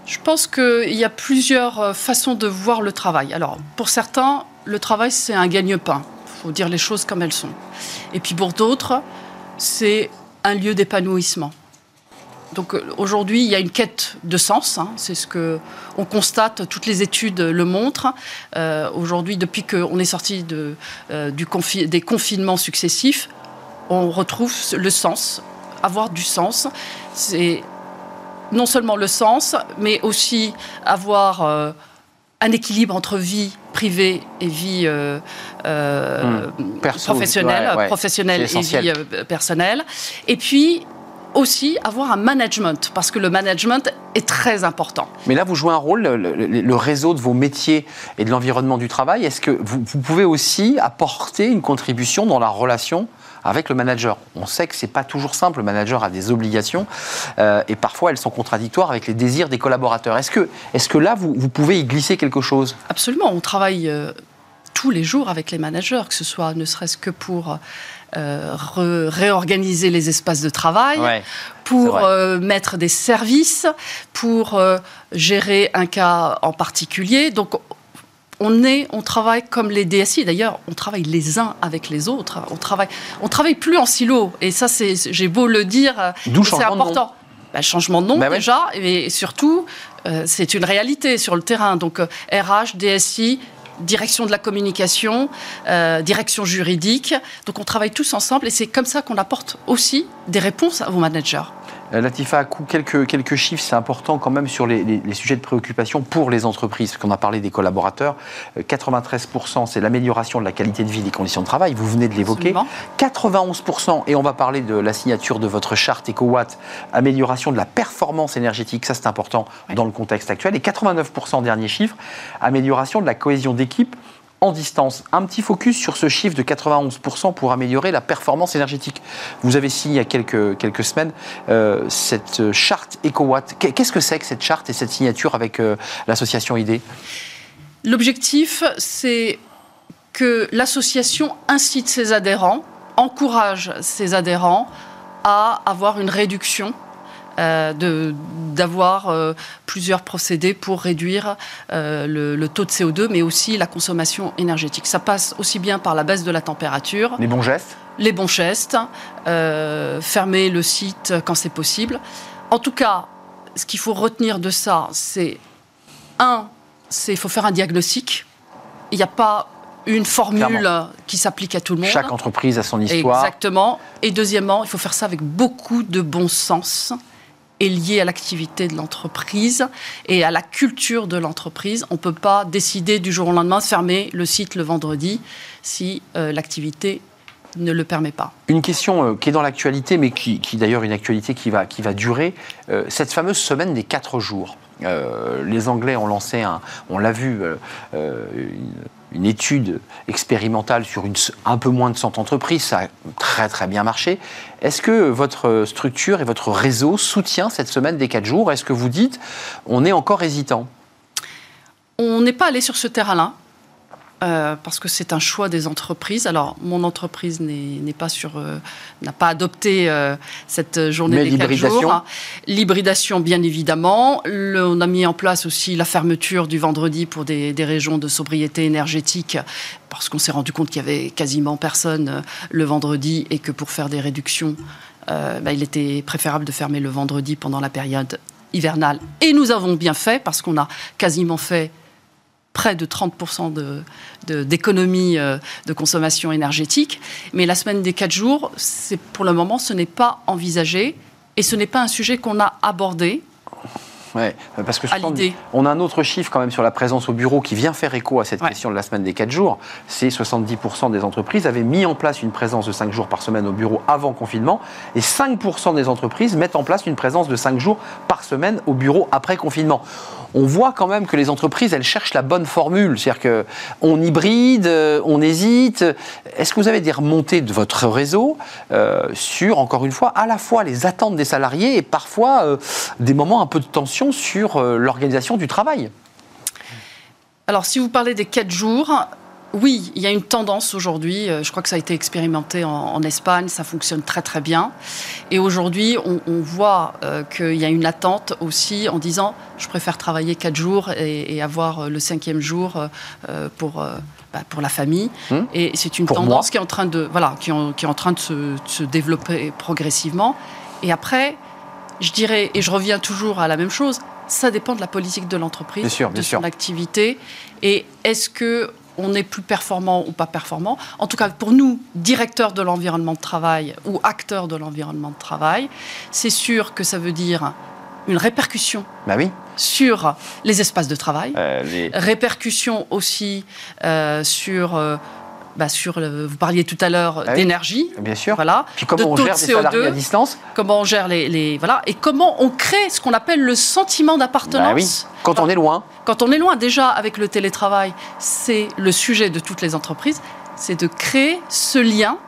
D: Je pense qu'il y a plusieurs euh, façons de voir le travail. Alors, pour certains, le travail, c'est un gagne-pain. Il faut dire les choses comme elles sont. Et puis pour d'autres, c'est un lieu d'épanouissement. Donc euh, aujourd'hui, il y a une quête de sens. Hein. c'est ce que on constate. Toutes les études le montrent. Euh, aujourd'hui, depuis qu'on est sorti euh, des confinements successifs, on retrouve le sens. Avoir du sens, c'est non seulement le sens, mais aussi avoir un équilibre entre vie privée et vie euh, euh, hmm. professionnelle, professionnelle et vie euh, personnelle. Et puis aussi avoir un management, parce que le management est très important.
A: Mais là, vous jouez un rôle, le, réseau de vos métiers et de l'environnement du travail, est-ce que vous, vous, pouvez aussi apporter une contribution dans la relation avec le manager. On sait que c'est pas toujours simple, le manager a des obligations euh, et parfois elles sont contradictoires avec les désirs des collaborateurs. Est-ce que, est que là, vous, vous, pouvez y glisser quelque chose?
D: Absolument, on travaille euh, tous les jours avec les managers, que ce soit ne serait-ce que pour... Euh, réorganiser les espaces de travail, pour mettre des services, pour gérer un cas en particulier. Donc on est, on travaille comme les DSI. D'ailleurs, on travaille les uns avec les autres. On travaille, on travaille plus en silo. Et ça, c'est, j'ai beau le dire, c'est important. Bah, changement de nom bah déjà, et surtout, euh, c'est une réalité sur le terrain. Donc, RH, euh, DSI, direction de la communication, euh, direction juridique. Donc, on travaille tous ensemble, et c'est comme ça qu'on apporte aussi des réponses à vos managers.
A: Euh, Latifa, quelques, quelques chiffres, c'est important quand même sur les, sujets de préoccupation pour les entreprises, parce qu'on a parlé des collaborateurs. 93%, euh, c'est l'amélioration de la qualité de vie des conditions de travail, vous venez de l'évoquer. 91%, et on va parler de la signature de votre charte EcoWatt, amélioration de la performance énergétique, ça c'est important dans le contexte actuel. Et 89%, dernier chiffre, amélioration de la cohésion d'équipe en distance. Un petit focus sur ce chiffre de 91% pour améliorer la performance énergétique. Vous avez signé il y a quelques, quelques semaines euh, cette charte EcoWatt. Qu'est-ce que c'est que cette charte et cette signature avec euh, l'association ID
D: L'objectif, c'est que l'association incite ses adhérents, encourage ses adhérents à avoir une réduction euh, d'avoir euh, plusieurs procédés pour réduire euh, le, taux de CO2, mais aussi la consommation énergétique. Ça passe aussi bien par la baisse de la température.
A: Les bons gestes
D: Les bons gestes, fermer le site quand c'est possible. En tout cas, ce qu'il faut retenir de ça, c'est un, c'est il faut faire un diagnostic. Il n'y a pas une formule qui s'applique à tout le monde.
A: Chaque entreprise a son histoire.
D: Exactement. Et deuxièmement, il faut faire ça avec beaucoup de bon sens est lié à l'activité de l'entreprise et à la culture de l'entreprise. On ne peut pas décider du jour au lendemain de fermer le site le vendredi si euh, l'activité ne le permet pas.
A: Une question euh, qui est dans l'actualité, mais qui, d'ailleurs une actualité qui va, qui va durer, euh, cette fameuse semaine des quatre jours. Euh, les Anglais ont lancé, un, on l'a vu, une, étude expérimentale sur un peu moins de 100 entreprises. Ça a très très bien marché. Est-ce que votre structure et votre réseau soutient cette semaine des quatre jours? Est-ce que vous dites, on est encore hésitant?
D: On n'est pas allé sur ce terrain-là. Euh, parce que c'est un choix des entreprises. Alors, mon entreprise n'est pas sur, euh, n'a pas adopté euh, cette journée
A: des quatre jours.
D: L'hybridation, bien évidemment. on a mis en place aussi la fermeture du vendredi pour des, régions de sobriété énergétique, parce qu'on s'est rendu compte qu'il y avait quasiment personne le vendredi et que pour faire des réductions, bah, il était préférable de fermer le vendredi pendant la période hivernale. Et nous avons bien fait, parce qu'on a quasiment fait près de 30% d'économie de, euh, de, consommation énergétique. Mais la semaine des 4 jours, pour le moment, ce n'est pas envisagé et ce n'est pas un sujet qu'on a abordé.
A: Ouais, parce que on a un autre chiffre quand même sur la présence au bureau qui vient faire écho à cette question de la semaine des 4 jours. C'est 70% des entreprises avaient mis en place une présence de 5 jours par semaine au bureau avant confinement et 5% des entreprises mettent en place une présence de 5 jours par semaine au bureau après confinement on voit quand même que les entreprises, elles cherchent la bonne formule. C'est-à-dire qu'on hybride, euh, on hésite. Est-ce que vous avez des remontées de votre réseau euh, sur, encore une fois, à la fois les attentes des salariés et parfois euh, des moments un peu de tension sur l'organisation du travail?
D: Alors, si vous parlez des quatre jours, oui, il y a une tendance aujourd'hui. Euh, je crois que ça a été expérimenté en, Espagne, ça fonctionne très très bien. Et aujourd'hui, on, voit euh, qu'il y a une attente aussi en disant je préfère travailler quatre jours et, avoir euh, le cinquième jour pour, bah, pour la famille.
A: Hum.
D: Et c'est une tendance qui est en train de, voilà, qui, qui est en train de se, se développer progressivement. Et après, je dirais, et je reviens toujours à la même chose, ça dépend de la politique de l'entreprise, de son activité. Et est-ce que on est plus performant ou pas performant. En tout cas, pour nous, directeurs de l'environnement de travail ou acteurs de l'environnement de travail, c'est sûr que ça veut dire une répercussion
A: bah oui.
D: sur les espaces de travail, euh, répercussion aussi euh, sur euh, bah, sur, vous parliez tout à l'heure ah d'énergie.
A: Bien sûr.
D: Voilà.
A: Puis comment on gère les salariés à distance
D: Comment on gère les, les, voilà et comment on crée ce qu'on appelle le sentiment d'appartenance. Bah oui.
A: Quand on est loin.
D: Quand on est loin, déjà avec le télétravail, c'est le sujet de toutes les entreprises, c'est de créer ce lien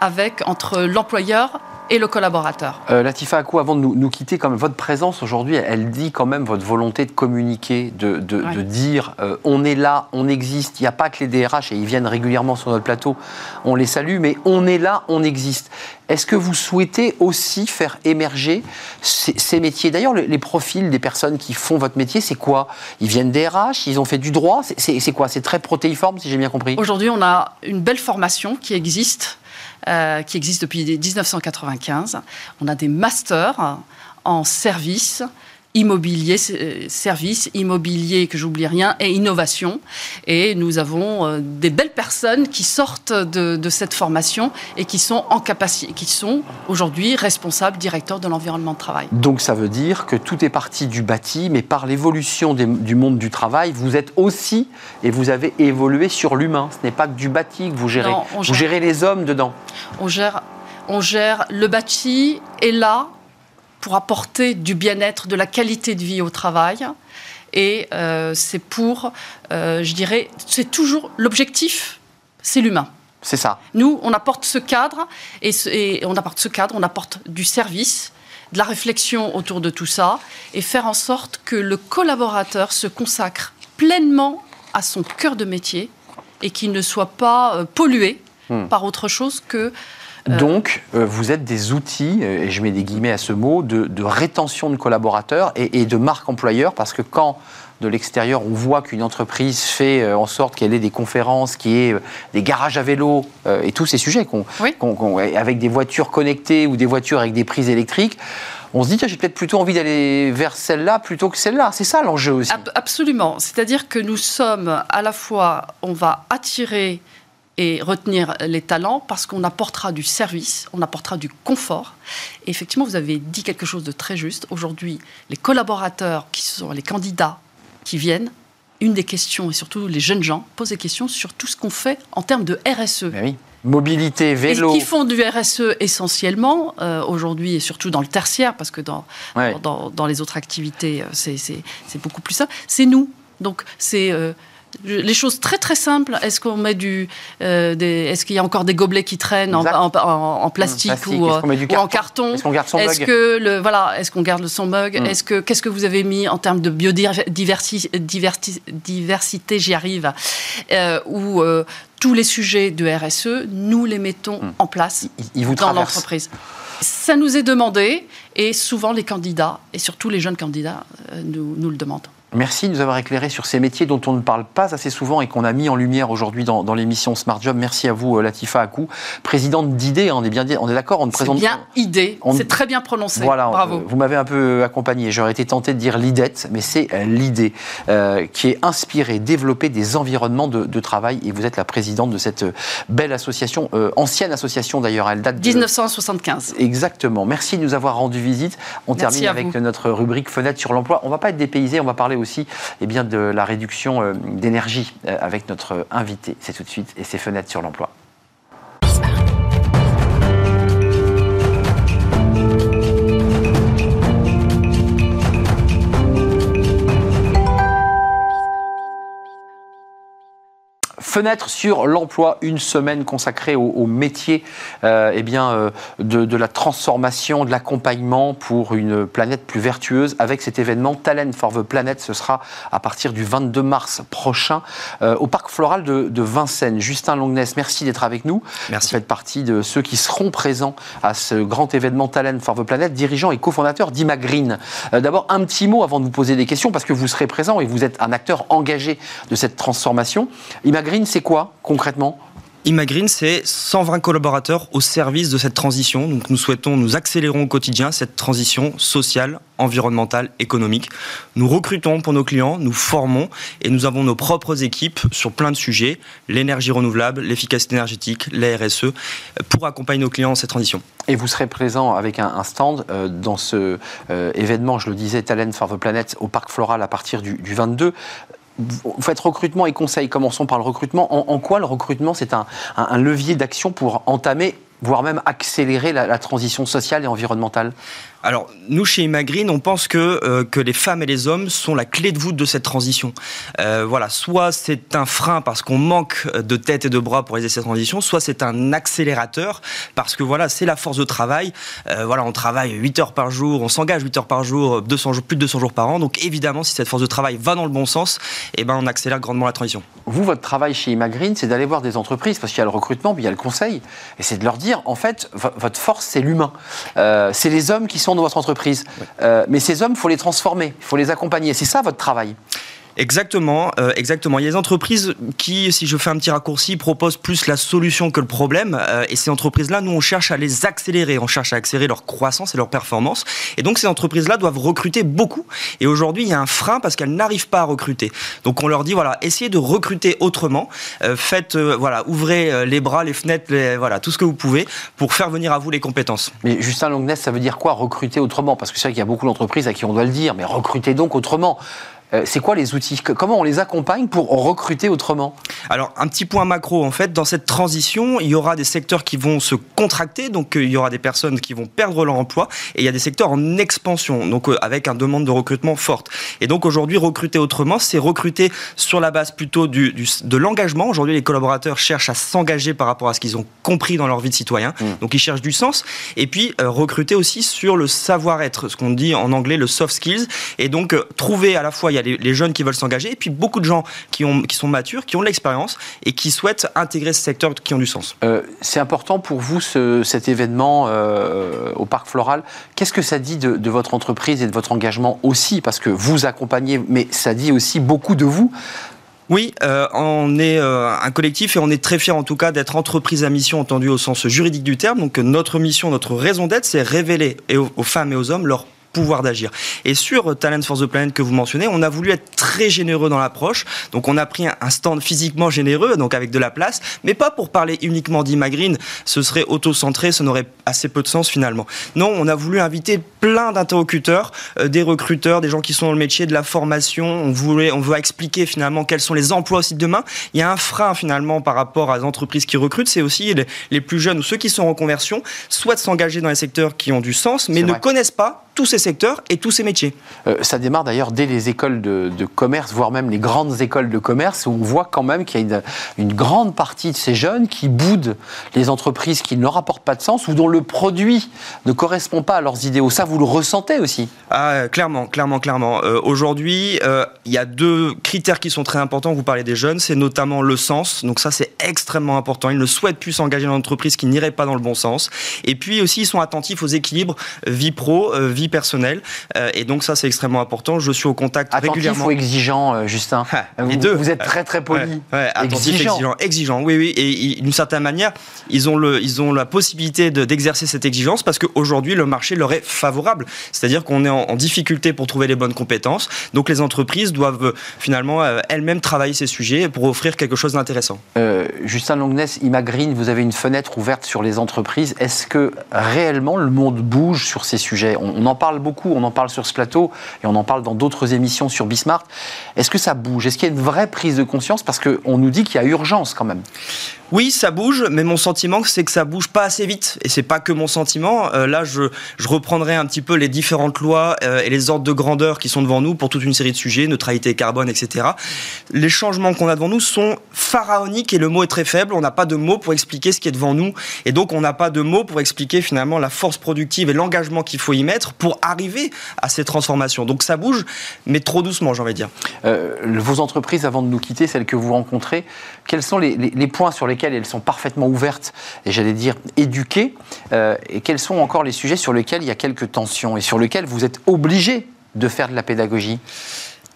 D: avec entre l'employeur et le collaborateur.
A: Euh, Latifa Akou, avant de nous, quitter, votre présence aujourd'hui, elle dit quand même votre volonté de communiquer, de, dire euh, on est là, on existe. Il n'y a pas que les DRH, et ils viennent régulièrement sur notre plateau, on les salue, mais on est là, on existe. Est-ce que vous souhaitez aussi faire émerger ces, métiers? D'ailleurs, les, profils des personnes qui font votre métier, c'est quoi? Ils viennent des RH, ils ont fait du droit, c'est quoi? C'est très protéiforme, si j'ai bien compris?
D: Aujourd'hui, on a une belle formation qui existe euh, qui existe depuis 1995. On a des masters en service immobilier, euh, service, immobilier, que j'oublie rien, et innovation. Et nous avons euh, des belles personnes qui sortent de, cette formation et qui sont en capacité, qui sont aujourd'hui responsables, directeurs de l'environnement de travail.
A: Donc ça veut dire que tout est parti du bâti, mais par l'évolution du monde du travail, vous êtes aussi et vous avez évolué sur l'humain. Ce n'est pas que du bâti que vous gérez. vous gérez les hommes dedans.
D: On gère, on gère le bâti et là, pour apporter du bien-être, de la qualité de vie au travail. Et euh, c'est pour, euh, je dirais, c'est toujours l'objectif, c'est l'humain.
A: C'est ça.
D: Nous, on apporte ce cadre et, et, on apporte ce cadre, on apporte du service, de la réflexion autour de tout ça et faire en sorte que le collaborateur se consacre pleinement à son cœur de métier et qu'il ne soit pas euh, pollué hmm. par autre chose que.
A: Donc, euh, vous êtes des outils, euh, et je mets des guillemets à ce mot, de, rétention de collaborateurs et, de marque employeur, parce que quand de l'extérieur, on voit qu'une entreprise fait en sorte qu'elle ait des conférences, qui ait des garages à vélo et tous ces sujets, avec des voitures connectées ou des voitures avec des prises électriques, on se dit, j'ai peut-être plutôt envie d'aller vers celle-là plutôt que celle-là. C'est ça l'enjeu aussi.
D: Absolument. C'est-à-dire que nous sommes à la fois, on va attirer et retenir les talents parce qu'on apportera du service, on apportera du confort. Et effectivement, vous avez dit quelque chose de très juste. Aujourd'hui, les collaborateurs qui sont les candidats qui viennent, une des questions, et surtout les jeunes gens, posent des questions sur tout ce qu'on fait en termes de RSE.
A: oui. Mobilité, vélo.
D: Et qui font du RSE essentiellement, euh, aujourd'hui, et surtout dans le tertiaire, parce que dans, dans, dans, les autres activités, euh, c'est beaucoup plus ça. C'est nous. Donc, c'est les choses très très simples. Est-ce qu'on met du, euh, est-ce qu'il y a encore des gobelets qui traînent en, en, plastique, ou, euh, en carton
A: Est-ce qu'on garde son
D: est que le, voilà, est-ce qu'on garde son mug mm. Est-ce que qu'est-ce que vous avez mis en termes de biodiversité J'y arrive. Euh, ou tous les sujets de RSE, nous les mettons mm. en place dans l'entreprise. Ça nous est demandé et souvent les candidats, et surtout les jeunes candidats, nous le demandent.
A: Merci de nous avoir éclairé sur ces métiers dont on ne parle pas assez souvent et qu'on a mis en lumière aujourd'hui dans, l'émission Smart Job. Merci à vous, euh, Latifa Akou, présidente d'IDée. On est bien, on est d'accord,
D: on présente. bien IDée. C'est très bien prononcé.
A: Voilà, Bravo. vous m'avez un peu accompagné. J'aurais été tenté de dire l'IDET, mais c'est euh, l'idée euh, qui est inspirée, développée des environnements de, travail. Et vous êtes la présidente de cette belle association, ancienne association d'ailleurs. Elle date de
D: 1975.
A: Exactement. Merci de nous avoir rendu visite. On termine avec notre rubrique fenêtre sur l'emploi. On va pas être dépaysé. On va parler aussi et eh bien, de la réduction euh, d'énergie euh, avec notre invité. C'est tout de suite et ses fenêtres sur l'emploi. Fenêtre sur l'emploi, une semaine consacrée au, métier euh, eh bien, euh, de, la transformation, de l'accompagnement pour une planète plus vertueuse avec cet événement Talent for the Planet. Ce sera à partir du 22 mars prochain euh, au Parc Floral de, Vincennes. Justin Longness, merci d'être avec nous.
B: Merci.
A: Vous faites partie de ceux qui seront présents à ce grand événement Talent for the Planet, dirigeant et cofondateur d'Imagreen. D'abord, un petit mot avant de vous poser des questions parce que vous serez présent et vous êtes un acteur engagé de cette transformation. C'est quoi concrètement?
E: Imagreen, c'est 120 collaborateurs au service de cette transition. Donc nous souhaitons, nous accélérons au quotidien cette transition sociale, environnementale, économique. Nous recrutons pour nos clients, nous formons et nous avons nos propres équipes sur plein de sujets, l'énergie renouvelable, l'efficacité énergétique, la RSE, pour accompagner nos clients dans cette transition.
A: Et vous serez présent avec un, stand euh, dans ce euh, événement, je le disais, Talent for the Planet au Parc Floral à partir du, du 22 vous faites recrutement et conseil. Commençons par le recrutement. En, quoi le recrutement, c'est un, levier d'action pour entamer, voire même accélérer la transition sociale et environnementale?
E: Alors, nous, chez Imagreen, on pense que, euh, que les femmes et les hommes sont la clé de voûte de cette transition. Euh, voilà, soit c'est un frein parce qu'on manque de tête et de bras pour réaliser cette transition, soit c'est un accélérateur parce que voilà, c'est la force de travail. Euh, voilà, on travaille 8 heures par jour, on s'engage 8 heures par jour, 200 jours, plus de 200 jours par an. Donc évidemment, si cette force de travail va dans le bon sens, eh ben, on accélère grandement la transition.
A: Vous, votre travail chez Imagreen, c'est d'aller voir des entreprises parce qu'il y a le recrutement, puis il y a le conseil, et c'est de leur dire, en fait, votre force, c'est l'humain. c'est les hommes qui sont dans votre entreprise. Euh, mais ces hommes, il faut les transformer, il faut les accompagner. C'est ça votre travail
E: Exactement, euh, exactement. Il y a des entreprises qui, si je fais un petit raccourci, proposent plus la solution que le problème. Euh, et ces entreprises-là, nous, on cherche à les accélérer. On cherche à accélérer leur croissance et leur performance. Et donc, ces entreprises-là doivent recruter beaucoup. Et aujourd'hui, il y a un frein parce qu'elles n'arrivent pas à recruter. Donc, on leur dit, voilà, essayez de recruter autrement. Euh, faites, voilà, ouvrez les bras, les fenêtres, voilà, tout ce que vous pouvez pour faire venir à vous les compétences.
A: Mais Justin Longness, ça veut dire quoi recruter autrement? Parce que c'est vrai qu'il y a beaucoup d'entreprises à qui on doit le dire, mais recruter donc autrement. Euh, c'est quoi les outils Comment on les accompagne pour recruter autrement
E: Alors, un petit point macro, en fait, dans cette transition, il y aura des secteurs qui vont se contracter, donc euh, il y aura des personnes qui vont perdre leur emploi, et il y a des secteurs en expansion, donc euh, avec une demande de recrutement forte. Et donc aujourd'hui, recruter autrement, c'est recruter sur la base plutôt du, de l'engagement. Aujourd'hui, les collaborateurs cherchent à s'engager par rapport à ce qu'ils ont compris dans leur vie de citoyen, mmh. donc ils cherchent du sens, et puis recruter aussi sur le savoir-être, ce qu'on dit en anglais le soft skills, et donc trouver à la fois il y a les, jeunes qui veulent s'engager, et puis beaucoup de gens qui, ont, qui sont matures, qui ont de l'expérience et qui souhaitent intégrer ce secteur qui ont du sens.
A: Euh, c'est important pour vous cet événement euh, au Parc Floral. Qu'est-ce que ça dit de, votre entreprise et de votre engagement aussi? Parce que vous accompagnez, mais ça dit aussi beaucoup de vous.
E: Oui, euh, on est un collectif et on est très fiers en tout cas d'être entreprise à mission entendue au sens juridique du terme. Donc notre mission, notre raison d'être, c'est révéler aux femmes et aux hommes leur pouvoir d'agir. Et sur Talent for the Planet que vous mentionnez, on a voulu être très généreux dans l'approche. Donc on a pris un stand physiquement généreux, donc avec de la place, mais pas pour parler uniquement d'Imagreen. Ce serait auto-centré, ce n'aurait assez peu de sens finalement. Non, on a voulu inviter plein d'interlocuteurs, euh, des recruteurs, des gens qui sont dans le métier de la formation. On voulait, on veut expliquer finalement quels sont les emplois aussi de demain. Il y a un frein finalement par rapport à les entreprises qui recrutent, c'est aussi les, plus jeunes ou ceux qui sont en conversion souhaitent s'engager dans les secteurs qui ont du sens, mais ne connaissent pas tous ces secteurs et tous ces métiers.
A: Euh, ça démarre d'ailleurs dès les écoles de, commerce, voire même les grandes écoles de commerce, où on voit quand même qu'il y a une, grande partie de ces jeunes qui boudent les entreprises qui ne leur apportent pas de sens ou dont le produit ne correspond pas à leurs idéaux. Ça, vous le ressentez aussi
E: ah, Clairement, clairement, clairement. Euh, aujourd'hui, euh, il y a deux critères qui sont très importants. Vous parlez des jeunes, c'est notamment le sens. Donc ça, c'est extrêmement important. Ils ne souhaitent plus s'engager dans une entreprise qui n'irait pas dans le bon sens. Et puis aussi, ils sont attentifs aux équilibres vie pro, vie personnel. Euh, et donc ça, c'est extrêmement important. Je suis au contact
A: attentif
E: régulièrement.
A: ou exigeant, euh, Justin
E: ah,
A: vous,
E: Les deux.
A: Vous êtes très très poli.
E: Ouais, attentif, exigeant. exigeant. Oui, oui. Et d'une certaine manière, ils ont, le, ils ont la possibilité d'exercer cette exigence parce qu'aujourd'hui, le marché leur est favorable. C'est-à-dire qu'on est en, difficulté pour trouver les bonnes compétences. Donc les entreprises doivent euh, finalement elles-mêmes travailler ces sujets pour offrir quelque chose d'intéressant.
A: Justin Longness, Imagreen, vous avez une fenêtre ouverte sur les entreprises. Est-ce que réellement le monde bouge sur ces sujets? On, on en parle beaucoup, on en parle sur ce plateau et on en parle dans d'autres émissions sur Bismarck. Est-ce que ça bouge? Est-ce qu'il y a une vraie prise de conscience? Parce qu'on nous dit qu'il y a urgence quand même.
E: Oui, ça bouge, mais mon sentiment, c'est que ça bouge pas assez vite. Et c'est pas que mon sentiment. Euh, là, je, reprendrai un petit peu les différentes lois euh, et les ordres de grandeur qui sont devant nous pour toute une série de sujets, neutralité carbone, etc. Les changements qu'on a devant nous sont pharaoniques et le mot est très faible. On n'a pas de mots pour expliquer ce qui est devant nous. Et donc, on n'a pas de mots pour expliquer finalement la force productive et l'engagement qu'il faut y mettre pour arriver à ces transformations. Donc, ça bouge, mais trop doucement, j'ai envie de dire.
A: Euh, vos entreprises, avant de nous quitter, celles que vous rencontrez, quels sont les, points sur lesquels elles sont parfaitement ouvertes et j'allais dire éduquées, euh, et quels sont encore les sujets sur lesquels il y a quelques tensions et sur lesquels vous êtes obligé de faire de la pédagogie?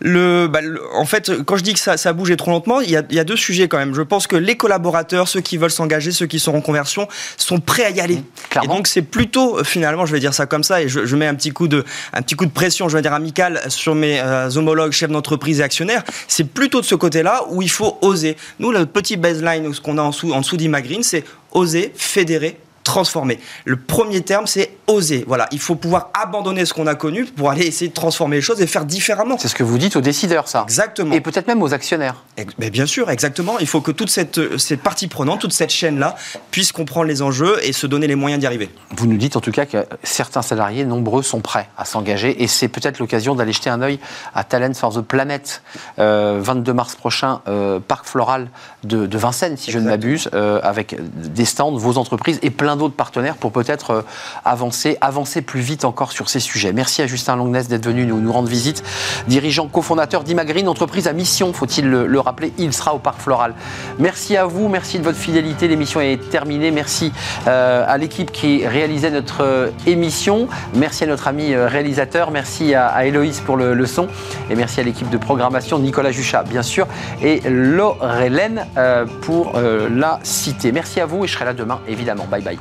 E: Bah, le, en fait, quand je dis que ça, ça bouge trop lentement, il y, a, il y, a, deux sujets quand même. Je pense que les collaborateurs, ceux qui veulent s'engager, ceux qui sont en conversion, sont prêts à y aller. Mmh, et donc c'est plutôt, euh, finalement, je vais dire ça comme ça, et je, je, mets un petit coup de, un petit coup de pression, je vais dire amical, sur mes euh, homologues chefs d'entreprise et actionnaires. C'est plutôt de ce côté-là où il faut oser. Nous, le petit baseline, ce qu'on a en dessous, en dessous d'Imagreen, c'est oser, fédérer, transformer. Le premier terme, c'est oser. Voilà, il faut pouvoir abandonner ce qu'on a connu pour aller essayer de transformer les choses et faire différemment.
A: C'est ce que vous dites aux décideurs, ça.
E: Exactement.
A: Et peut-être même aux actionnaires.
E: Mais bien sûr, exactement. Il faut que toute cette, cette partie prenante, toute cette chaîne-là, puisse comprendre les enjeux et se donner les moyens d'y arriver.
A: Vous nous dites en tout cas que certains salariés, nombreux, sont prêts à s'engager et c'est peut-être l'occasion d'aller jeter un œil à Talent for the Planet, 22 euh, mars prochain, euh, Parc Floral de, Vincennes, si je ne m'abuse, euh, avec des stands, vos entreprises et plein d'autres partenaires pour peut-être avancer avancer plus vite encore sur ces sujets. Merci à Justin Longness d'être venu nous, rendre visite. Dirigeant cofondateur d'Imagreen, entreprise à mission, faut-il le, rappeler, il sera au Parc Floral. Merci à vous, merci de votre fidélité. L'émission est terminée. Merci euh, à l'équipe qui réalisait notre euh, émission. Merci à notre ami euh, réalisateur. Merci à, Héloïse pour le, son. Et merci à l'équipe de programmation, Nicolas Juchat, bien sûr, et Laurelène pour la cité. Merci à vous et je serai là demain, évidemment. Bye bye.